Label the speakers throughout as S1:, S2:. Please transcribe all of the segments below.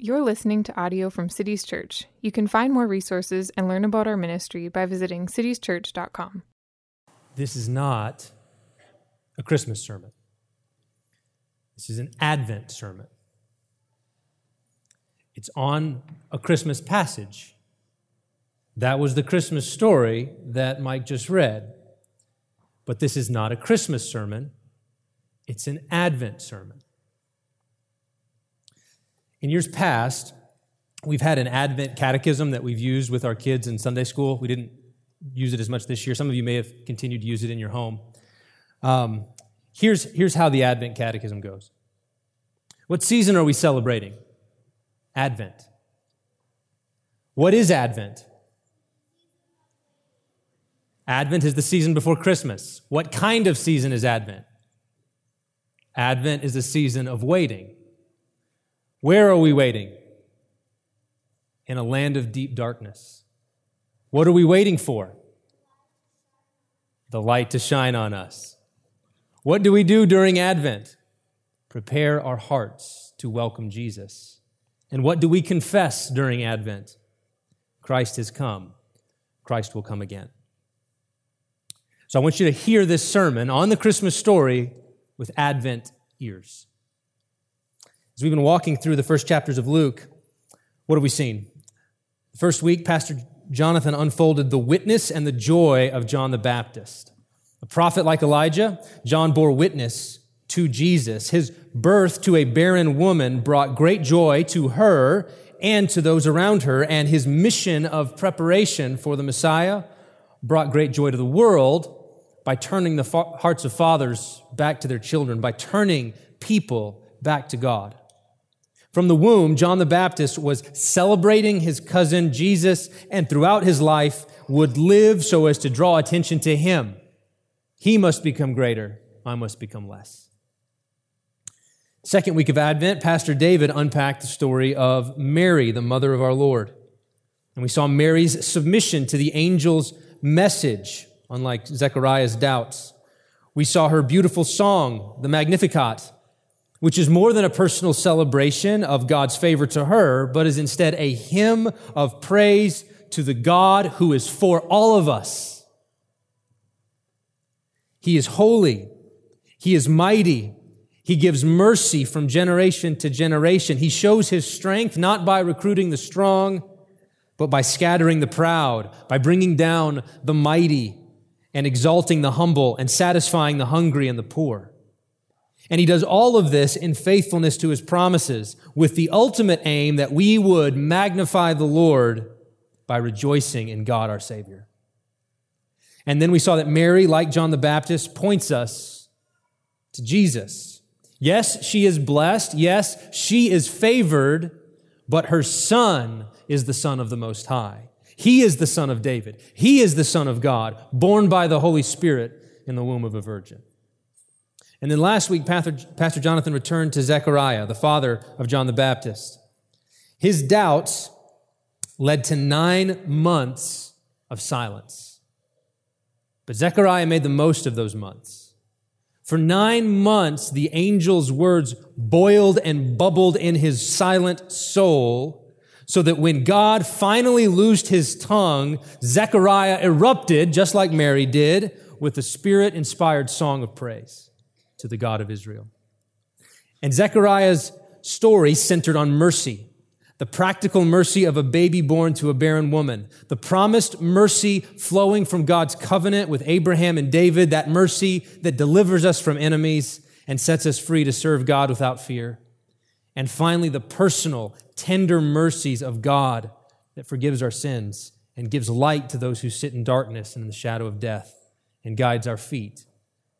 S1: You're listening to audio from Cities Church. You can find more resources and learn about our ministry by visiting citieschurch.com.
S2: This is not a Christmas sermon. This is an Advent sermon. It's on a Christmas passage. That was the Christmas story that Mike just read. But this is not a Christmas sermon, it's an Advent sermon. In years past, we've had an Advent catechism that we've used with our kids in Sunday school. We didn't use it as much this year. Some of you may have continued to use it in your home. Um, here's, here's how the Advent catechism goes What season are we celebrating? Advent. What is Advent? Advent is the season before Christmas. What kind of season is Advent? Advent is a season of waiting. Where are we waiting? In a land of deep darkness. What are we waiting for? The light to shine on us. What do we do during Advent? Prepare our hearts to welcome Jesus. And what do we confess during Advent? Christ has come. Christ will come again. So I want you to hear this sermon on the Christmas story with Advent ears. As we've been walking through the first chapters of Luke, what have we seen? The first week, Pastor Jonathan unfolded the witness and the joy of John the Baptist. A prophet like Elijah, John bore witness to Jesus. His birth to a barren woman brought great joy to her and to those around her, and his mission of preparation for the Messiah brought great joy to the world by turning the hearts of fathers back to their children, by turning people back to God. From the womb, John the Baptist was celebrating his cousin Jesus and throughout his life would live so as to draw attention to him. He must become greater, I must become less. Second week of Advent, Pastor David unpacked the story of Mary, the mother of our Lord. And we saw Mary's submission to the angel's message, unlike Zechariah's doubts. We saw her beautiful song, the Magnificat, which is more than a personal celebration of God's favor to her, but is instead a hymn of praise to the God who is for all of us. He is holy. He is mighty. He gives mercy from generation to generation. He shows his strength not by recruiting the strong, but by scattering the proud, by bringing down the mighty and exalting the humble and satisfying the hungry and the poor. And he does all of this in faithfulness to his promises with the ultimate aim that we would magnify the Lord by rejoicing in God our Savior. And then we saw that Mary, like John the Baptist, points us to Jesus. Yes, she is blessed. Yes, she is favored, but her son is the Son of the Most High. He is the Son of David. He is the Son of God, born by the Holy Spirit in the womb of a virgin. And then last week, Pastor Jonathan returned to Zechariah, the father of John the Baptist. His doubts led to nine months of silence. But Zechariah made the most of those months. For nine months, the angel's words boiled and bubbled in his silent soul, so that when God finally loosed his tongue, Zechariah erupted, just like Mary did, with a spirit inspired song of praise to the God of Israel. And Zechariah's story centered on mercy, the practical mercy of a baby born to a barren woman, the promised mercy flowing from God's covenant with Abraham and David, that mercy that delivers us from enemies and sets us free to serve God without fear. And finally, the personal, tender mercies of God that forgives our sins and gives light to those who sit in darkness and in the shadow of death and guides our feet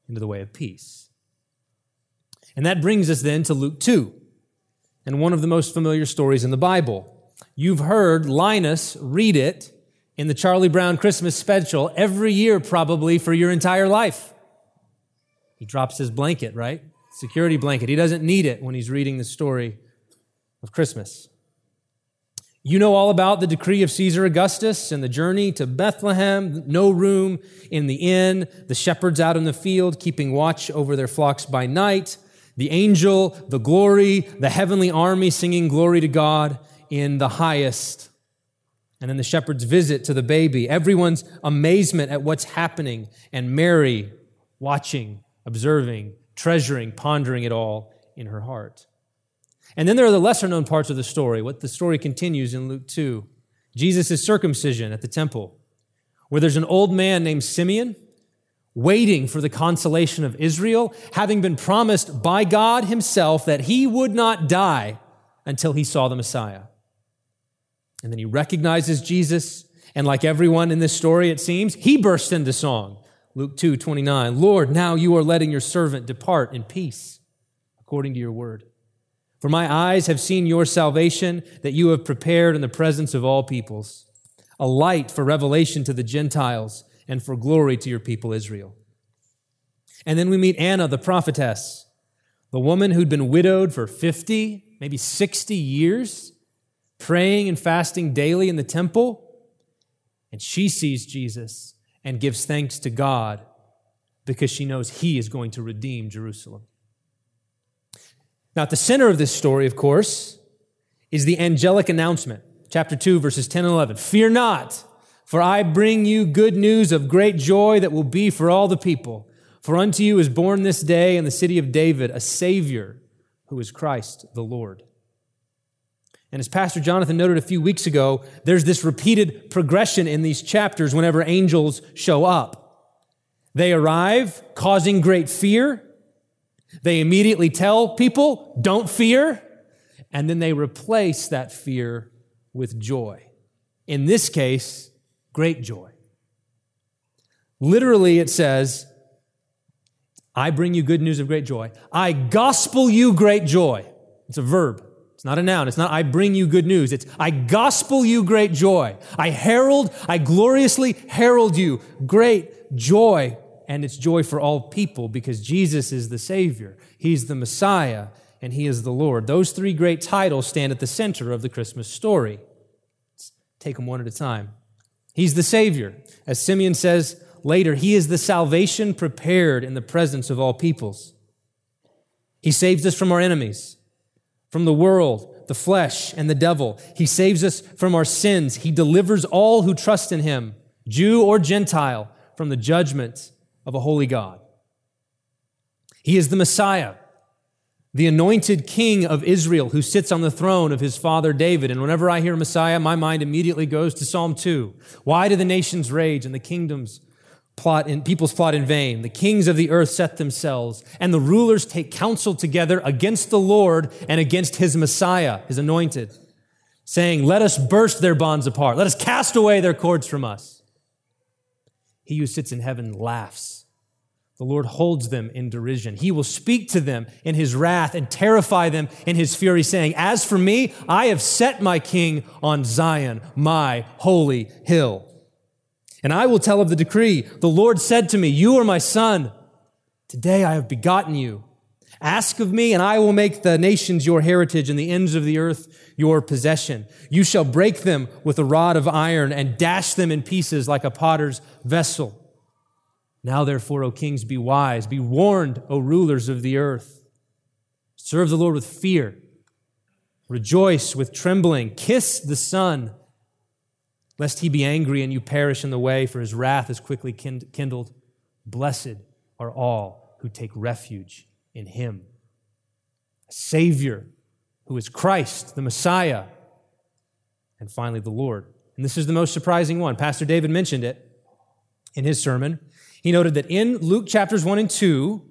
S2: into the way of peace. And that brings us then to Luke 2, and one of the most familiar stories in the Bible. You've heard Linus read it in the Charlie Brown Christmas special every year, probably for your entire life. He drops his blanket, right? Security blanket. He doesn't need it when he's reading the story of Christmas. You know all about the decree of Caesar Augustus and the journey to Bethlehem, no room in the inn, the shepherds out in the field keeping watch over their flocks by night, The angel, the glory, the heavenly army singing glory to God in the highest. And then the shepherd's visit to the baby, everyone's amazement at what's happening, and Mary watching, observing, treasuring, pondering it all in her heart. And then there are the lesser known parts of the story, what the story continues in Luke 2. Jesus' circumcision at the temple, where there's an old man named Simeon waiting for the consolation of Israel, having been promised by God himself that he would not die until he saw the Messiah. And then he recognizes Jesus, and like everyone in this story, it seems, he bursts into song. Luke 2 29. Lord, now you are letting your servant depart in peace, according to your word. For my eyes have seen your salvation that you have prepared in the presence of all peoples, a light for revelation to the Gentiles and for glory to your people Israel. And then we meet Anna, the prophetess, the woman who'd been widowed for 50, maybe 60 years, praying and fasting daily in the temple. And she sees Jesus and gives thanks to God because she knows he is going to redeem Jerusalem. Now, at the center of this story, of course, is the angelic announcement. Chapter 2, verses 10 and 11. Fear not, for I bring you good news of great joy that will be for all the people. For unto you is born this day in the city of David a Savior who is Christ the Lord. And as Pastor Jonathan noted a few weeks ago, there's this repeated progression in these chapters whenever angels show up. They arrive, causing great fear. They immediately tell people, don't fear. And then they replace that fear with joy. In this case, great joy. Literally, it says, I bring you good news of great joy. I gospel you great joy. It's a verb. It's not a noun. It's not, I bring you good news. It's, I gospel you great joy. I herald, I gloriously herald you great joy and it's joy for all people because Jesus is the Savior. He's the Messiah and He is the Lord. Those three great titles stand at the center of the Christmas story. Let's take them one at a time. He's the Savior. As Simeon says later, He is the salvation prepared in the presence of all peoples. He saves us from our enemies, from the world, the flesh, and the devil. He saves us from our sins. He delivers all who trust in Him, Jew or Gentile, from the judgment of a holy God. He is the Messiah, the anointed king of Israel who sits on the throne of his father David. And whenever I hear Messiah, my mind immediately goes to Psalm 2. Why do the nations rage and the kingdoms plot in people's plot in vain? The kings of the earth set themselves, and the rulers take counsel together against the Lord and against his Messiah, his anointed, saying, Let us burst their bonds apart. Let us cast away their cords from us. He who sits in heaven laughs the Lord holds them in derision. He will speak to them in his wrath and terrify them in his fury, saying, As for me, I have set my king on Zion, my holy hill. And I will tell of the decree. The Lord said to me, You are my son. Today I have begotten you. Ask of me, and I will make the nations your heritage and the ends of the earth your possession. You shall break them with a rod of iron and dash them in pieces like a potter's vessel. Now, therefore, O kings, be wise. Be warned, O rulers of the earth. Serve the Lord with fear. Rejoice with trembling. Kiss the Son, lest he be angry and you perish in the way, for his wrath is quickly kindled. Blessed are all who take refuge in him. A Savior who is Christ, the Messiah, and finally the Lord. And this is the most surprising one. Pastor David mentioned it in his sermon. He noted that in Luke chapters 1 and 2,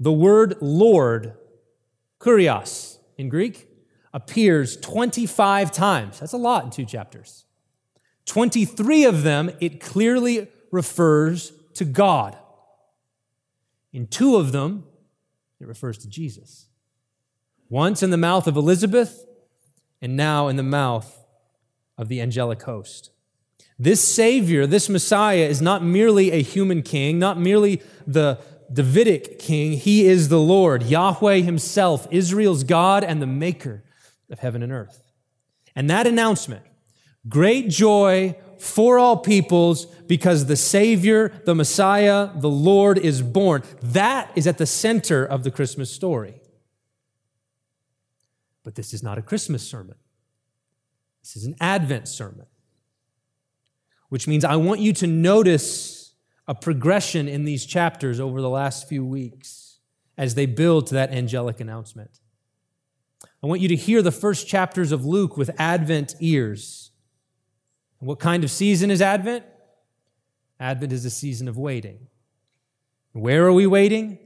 S2: the word Lord, kurios in Greek, appears 25 times. That's a lot in two chapters. 23 of them, it clearly refers to God. In two of them, it refers to Jesus. Once in the mouth of Elizabeth, and now in the mouth of the angelic host. This Savior, this Messiah, is not merely a human king, not merely the Davidic king. He is the Lord, Yahweh Himself, Israel's God and the maker of heaven and earth. And that announcement, great joy for all peoples because the Savior, the Messiah, the Lord is born. That is at the center of the Christmas story. But this is not a Christmas sermon. This is an Advent sermon, which means I want you to notice a progression in these chapters over the last few weeks as they build to that angelic announcement. I want you to hear the first chapters of Luke with Advent ears. What kind of season is Advent? Advent is a season of waiting. Where are we waiting?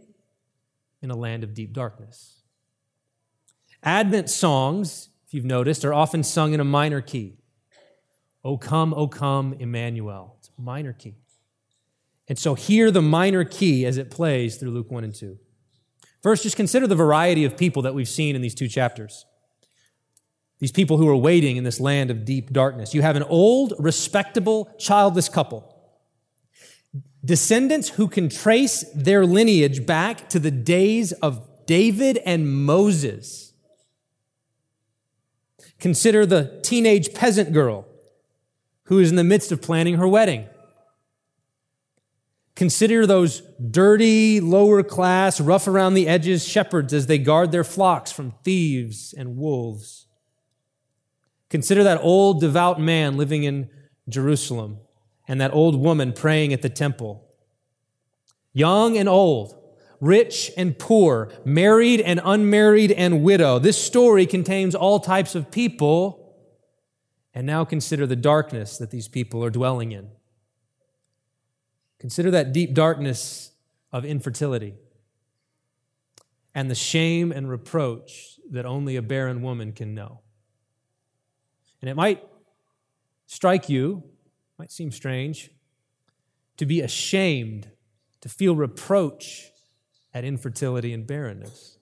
S2: In a land of deep darkness. Advent songs, if you've noticed, are often sung in a minor key. O come, O come, Emmanuel. It's a minor key. And so hear the minor key as it plays through Luke 1 and 2. First, just consider the variety of people that we've seen in these two chapters. These people who are waiting in this land of deep darkness. You have an old, respectable, childless couple. Descendants who can trace their lineage back to the days of David and Moses. Consider the teenage peasant girl who is in the midst of planning her wedding. Consider those dirty, lower class, rough around the edges shepherds as they guard their flocks from thieves and wolves. Consider that old devout man living in Jerusalem and that old woman praying at the temple. Young and old, rich and poor, married and unmarried and widow. This story contains all types of people. And now consider the darkness that these people are dwelling in. Consider that deep darkness of infertility and the shame and reproach that only a barren woman can know. And it might strike you might seem strange, to be ashamed, to feel reproach at infertility and barrenness.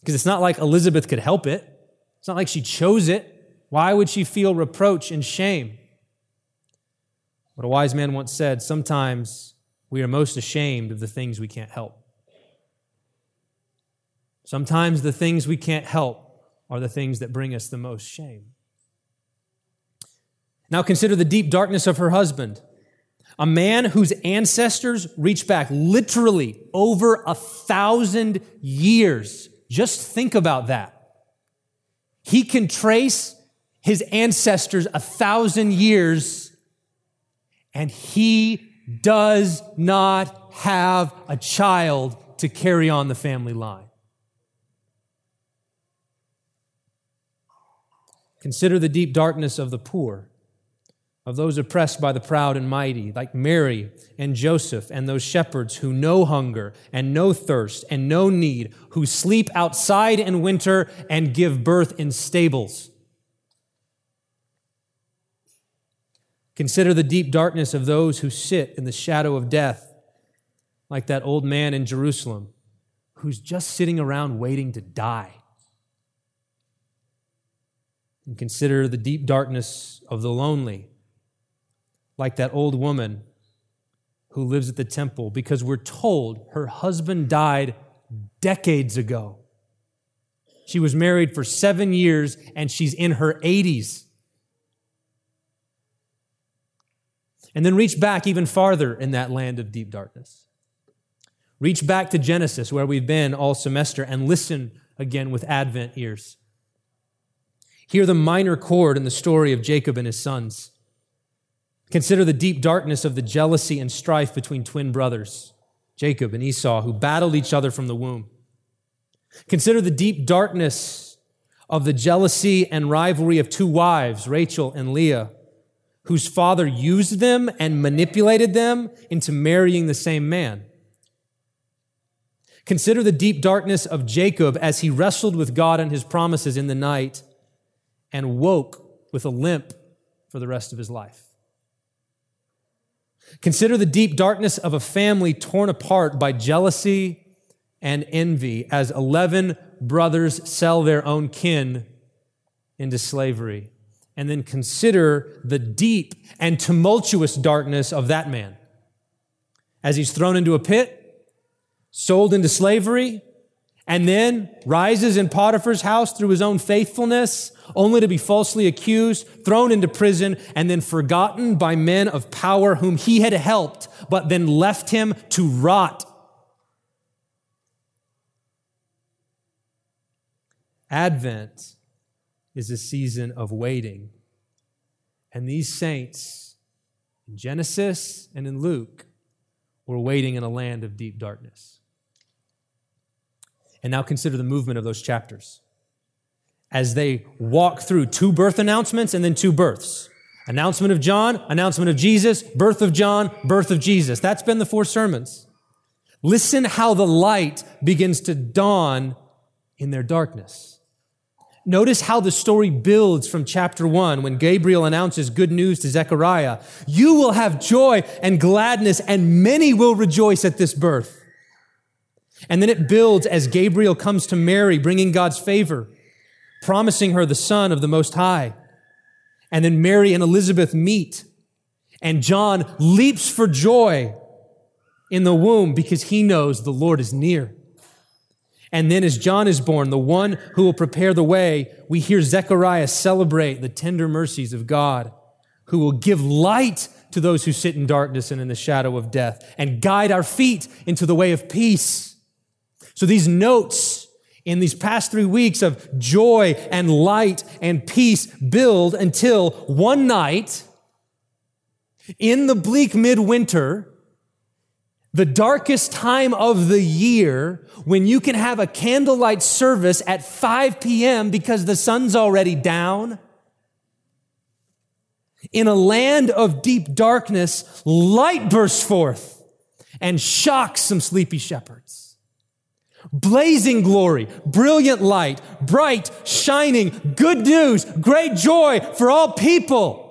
S2: Because it's not like Elizabeth could help it, it's not like she chose it. Why would she feel reproach and shame? What a wise man once said sometimes we are most ashamed of the things we can't help. Sometimes the things we can't help are the things that bring us the most shame. Now consider the deep darkness of her husband, a man whose ancestors reach back literally over a thousand years. Just think about that. He can trace his ancestors a thousand years, and he does not have a child to carry on the family line. Consider the deep darkness of the poor of those oppressed by the proud and mighty, like Mary and Joseph and those shepherds who know hunger and know thirst and know need, who sleep outside in winter and give birth in stables. Consider the deep darkness of those who sit in the shadow of death, like that old man in Jerusalem who's just sitting around waiting to die. And consider the deep darkness of the lonely like that old woman who lives at the temple because we're told her husband died decades ago. She was married for seven years and she's in her 80s. And then reach back even farther in that land of deep darkness. Reach back to Genesis, where we've been all semester, and listen again with Advent ears. Hear the minor chord in the story of Jacob and his sons. Consider the deep darkness of the jealousy and strife between twin brothers, Jacob and Esau, who battled each other from the womb. Consider the deep darkness of the jealousy and rivalry of two wives, Rachel and Leah, whose father used them and manipulated them into marrying the same man. Consider the deep darkness of Jacob as he wrestled with God and his promises in the night and woke with a limp for the rest of his life. Consider the deep darkness of a family torn apart by jealousy and envy as 11 brothers sell their own kin into slavery. And then consider the deep and tumultuous darkness of that man as he's thrown into a pit, sold into slavery, and then rises in Potiphar's house through his own faithfulness, only to be falsely accused, thrown into prison, and then forgotten by men of power whom he had helped, but then left him to rot. Advent is a season of waiting. And these saints in Genesis and in Luke were waiting in a land of deep darkness. And now consider the movement of those chapters as they walk through two birth announcements and then two births. Announcement of John, announcement of Jesus, birth of John, birth of Jesus. That's been the four sermons. Listen how the light begins to dawn in their darkness. Notice how the story builds from chapter one when Gabriel announces good news to Zechariah. You will have joy and gladness, and many will rejoice at this birth. And then it builds as Gabriel comes to Mary, bringing God's favor, promising her the Son of the Most High. And then Mary and Elizabeth meet, and John leaps for joy in the womb because he knows the Lord is near. And then as John is born, the one who will prepare the way, we hear Zechariah celebrate the tender mercies of God, who will give light to those who sit in darkness and in the shadow of death and guide our feet into the way of peace. So these notes in these past three weeks of joy and light and peace build until one night in the bleak midwinter, the darkest time of the year when you can have a candlelight service at 5 p.m. because the sun's already down. In a land of deep darkness, light bursts forth and shocks some sleepy shepherds. Blazing glory, brilliant light, bright, shining, good news, great joy for all people.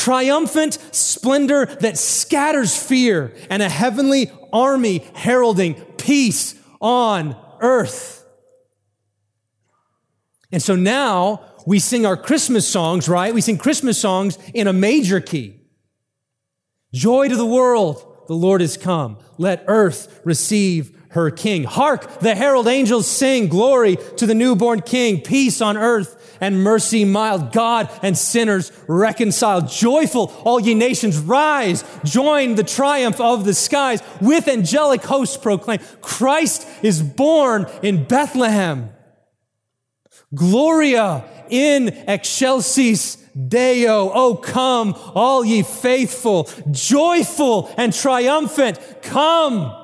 S2: Triumphant splendor that scatters fear, and a heavenly army heralding peace on earth. And so now we sing our Christmas songs, right? We sing Christmas songs in a major key. Joy to the world, the Lord is come. Let earth receive her king. Hark, the herald angels sing glory to the newborn king, peace on earth and mercy mild, God and sinners reconciled. Joyful, all ye nations, rise, join the triumph of the skies, with angelic hosts proclaim, Christ is born in Bethlehem. Gloria in excelsis Deo. Oh, come, all ye faithful, joyful and triumphant. Come,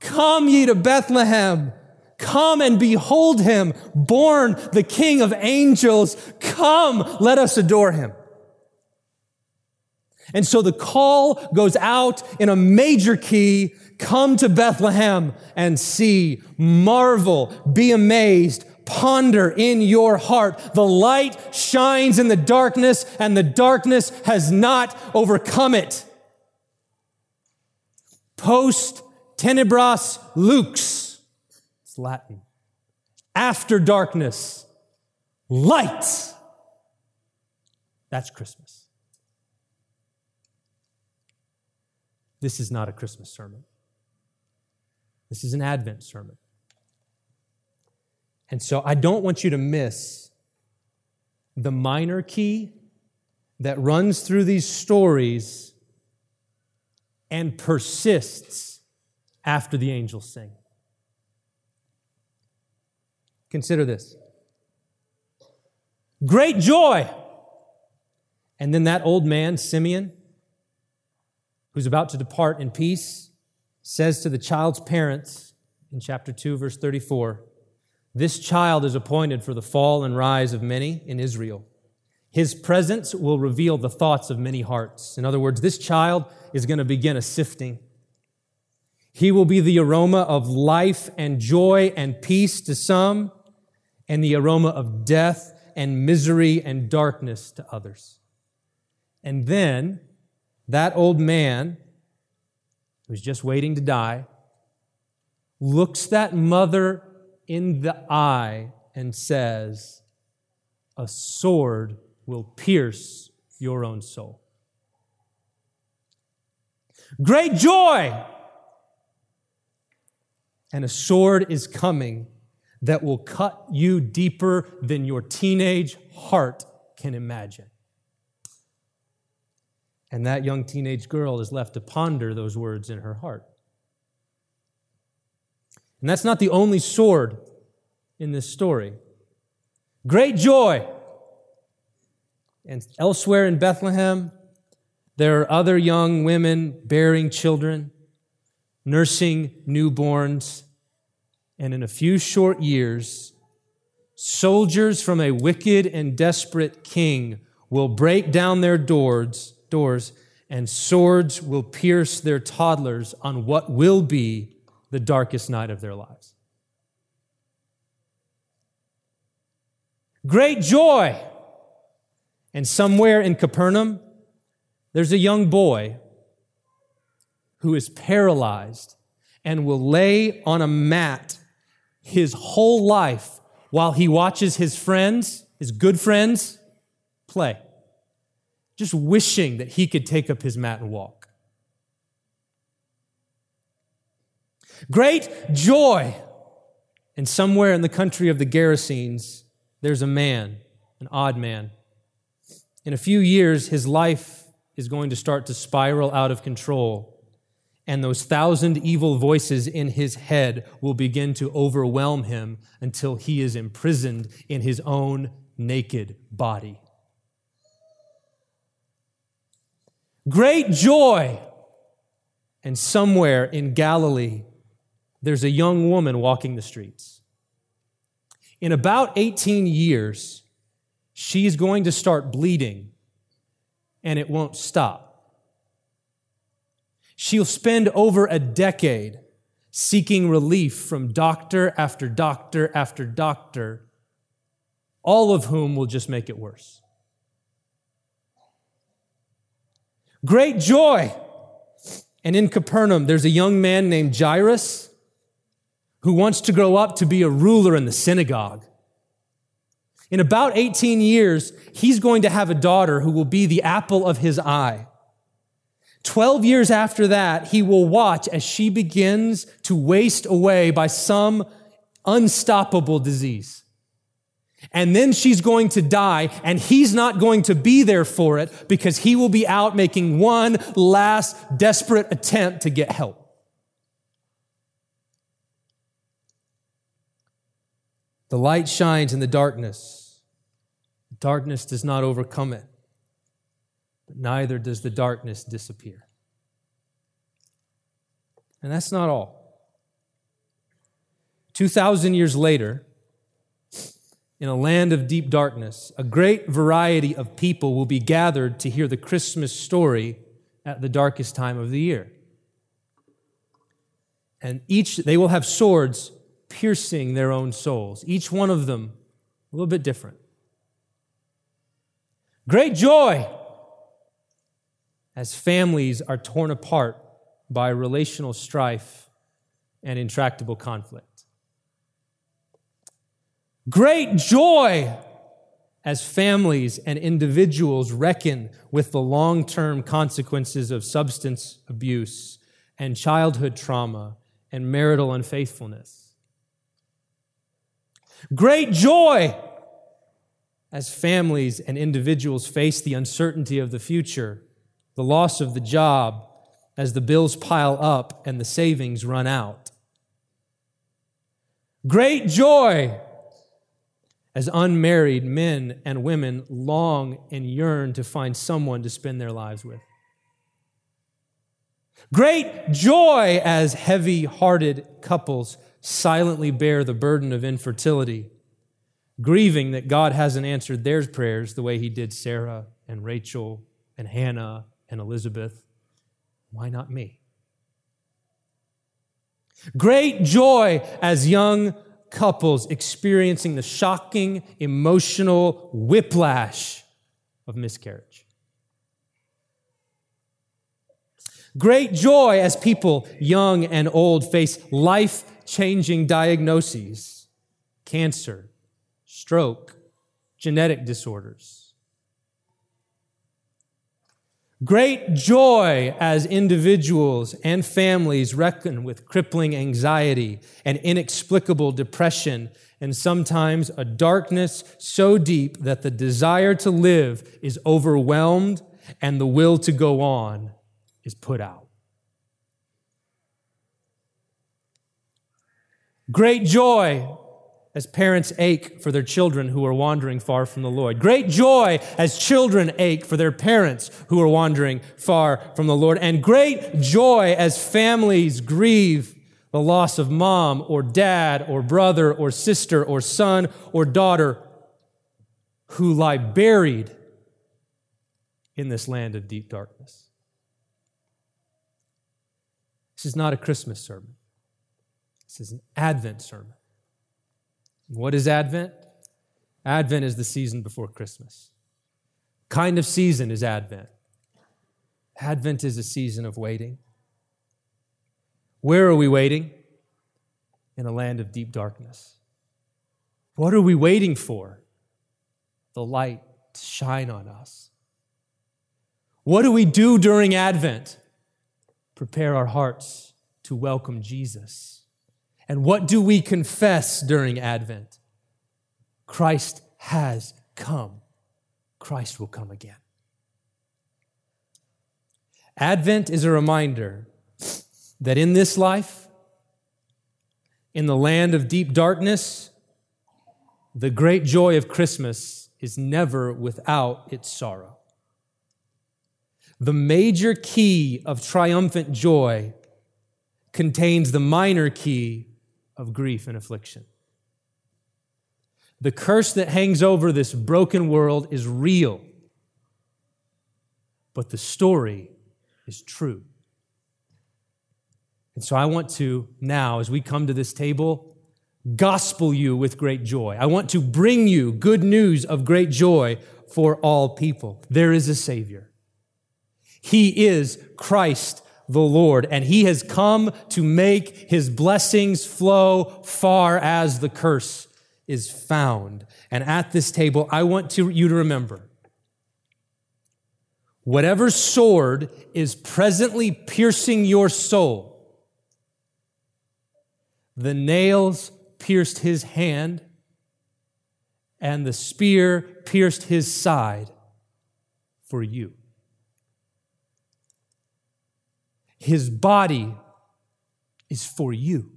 S2: come ye to Bethlehem. Come and behold him, born the King of angels. Come, let us adore him. And so the call goes out in a major key. Come to Bethlehem and see, marvel, be amazed, ponder in your heart. The light shines in the darkness and the darkness has not overcome it. Post tenebras lux Latin. After darkness, light. That's Christmas. This is not a Christmas sermon. This is an Advent sermon. And so I don't want you to miss the minor key that runs through these stories and persists after the angels sing. Consider this great joy. And then that old man, Simeon, who's about to depart in peace, says to the child's parents in chapter 2, verse 34 This child is appointed for the fall and rise of many in Israel. His presence will reveal the thoughts of many hearts. In other words, this child is going to begin a sifting. He will be the aroma of life and joy and peace to some, and the aroma of death and misery and darkness to others. And then that old man who's just waiting to die looks that mother in the eye and says, A sword will pierce your own soul. Great joy! And a sword is coming that will cut you deeper than your teenage heart can imagine. And that young teenage girl is left to ponder those words in her heart. And that's not the only sword in this story. Great joy. And elsewhere in Bethlehem, there are other young women bearing children, nursing newborns, and in a few short years, soldiers from a wicked and desperate king will break down their doors, doors and swords will pierce their toddlers on what will be the darkest night of their lives. Great joy! And somewhere in Capernaum, there's a young boy who is paralyzed and will lay on a mat his whole life while he watches his friends, his good friends, play. Just wishing that he could take up his mat and walk. Great joy. And somewhere in the country of the Gerasenes, there's a man, an odd man. In a few years, his life is going to start to spiral out of control. And those thousand evil voices in his head will begin to overwhelm him until he is imprisoned in his own naked body. Great joy! And somewhere in Galilee, there's a young woman walking the streets. In about 18 years, she's going to start bleeding and it won't stop. She'll spend over a decade seeking relief from doctor after doctor after doctor, all of whom will just make it worse. Great joy. And in Capernaum, there's a young man named Jairus who wants to grow up to be a ruler in the synagogue. In about 18 years, he's going to have a daughter who will be the apple of his eye. 12 years after that, he will watch as she begins to waste away by some unstoppable disease. And then she's going to die, and he's not going to be there for it because he will be out making one last desperate attempt to get help. The light shines in the darkness. Darkness does not overcome it, but neither does the darkness disappear. And that's not all. 2,000 years later, in a land of deep darkness, a great variety of people will be gathered to hear the Christmas story at the darkest time of the year. And each, they will have swords piercing their own souls, each one of them a little bit different. Great joy as families are torn apart by relational strife and intractable conflict. Great joy as families and individuals reckon with the long term consequences of substance abuse and childhood trauma and marital unfaithfulness. Great joy as families and individuals face the uncertainty of the future, the loss of the job, as the bills pile up and the savings run out. Great joy as unmarried men and women long and yearn to find someone to spend their lives with. Great joy as heavy hearted couples silently bear the burden of infertility, grieving that God hasn't answered their prayers the way He did Sarah and Rachel and Hannah and Elizabeth. Why not me? Great joy as young couples experiencing the shocking emotional whiplash of miscarriage. Great joy as people, young and old, face life changing diagnoses cancer, stroke, genetic disorders. Great joy as individuals and families reckon with crippling anxiety and inexplicable depression, and sometimes a darkness so deep that the desire to live is overwhelmed and the will to go on is put out. Great joy as parents ache for their children who are wandering far from the Lord. Great joy as children ache for their parents who are wandering far from the Lord. And great joy as families grieve the loss of mom or dad or brother or sister or son or daughter who lie buried in this land of deep darkness. This is not a Christmas sermon. This is an Advent sermon. What is Advent? Advent is the season before Christmas. Kind of season is Advent. Advent is a season of waiting. Where are we waiting? In a land of deep darkness. What are we waiting for? The light to shine on us. What do we do during Advent? Prepare our hearts to welcome Jesus. And what do we confess during Advent? Christ has come. Christ will come again. Advent is a reminder that in this life, in the land of deep darkness, the great joy of Christmas is never without its sorrow. The major key of triumphant joy contains the minor key of grief and affliction. The curse that hangs over this broken world is real, but the story is true. And so I want to now, as we come to this table, gospel you with great joy. I want to bring you good news of great joy for all people. There is a Savior. He is Christ the Lord, and he has come to make his blessings flow far as the curse is found. And at this table, I want to, you to remember whatever sword is presently piercing your soul, the nails pierced his hand, and the spear pierced his side for you. His body is for you.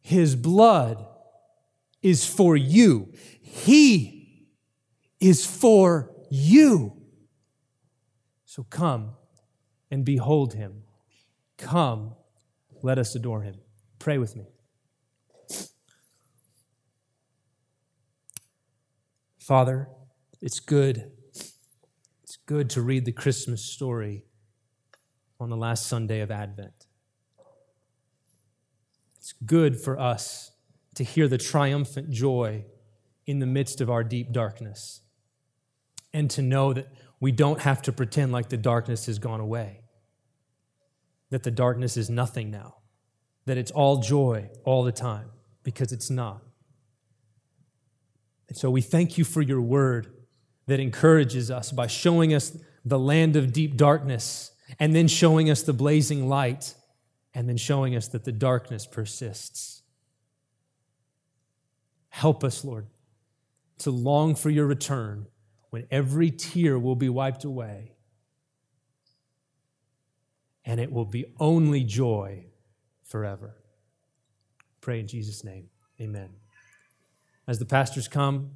S2: His blood is for you. He is for you. So come and behold him. Come, let us adore him. Pray with me. Father, it's good. It's good to read the Christmas story on the last Sunday of Advent. It's good for us to hear the triumphant joy in the midst of our deep darkness and to know that we don't have to pretend like the darkness has gone away, that the darkness is nothing now, that it's all joy all the time, because it's not. And so we thank you for your word that encourages us by showing us the land of deep darkness and then showing us the blazing light, and then showing us that the darkness persists. Help us, Lord, to long for your return when every tear will be wiped away and it will be only joy forever. Pray in Jesus' name. Amen. As the pastors come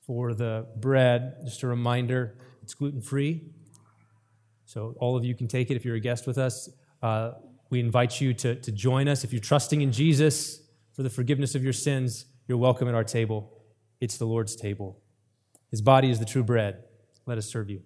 S2: for the bread, just a reminder it's gluten free. So all of you can take it if you're a guest with us. Uh, we invite you to, to join us. If you're trusting in Jesus for the forgiveness of your sins, you're welcome at our table. It's the Lord's table. His body is the true bread. Let us serve you.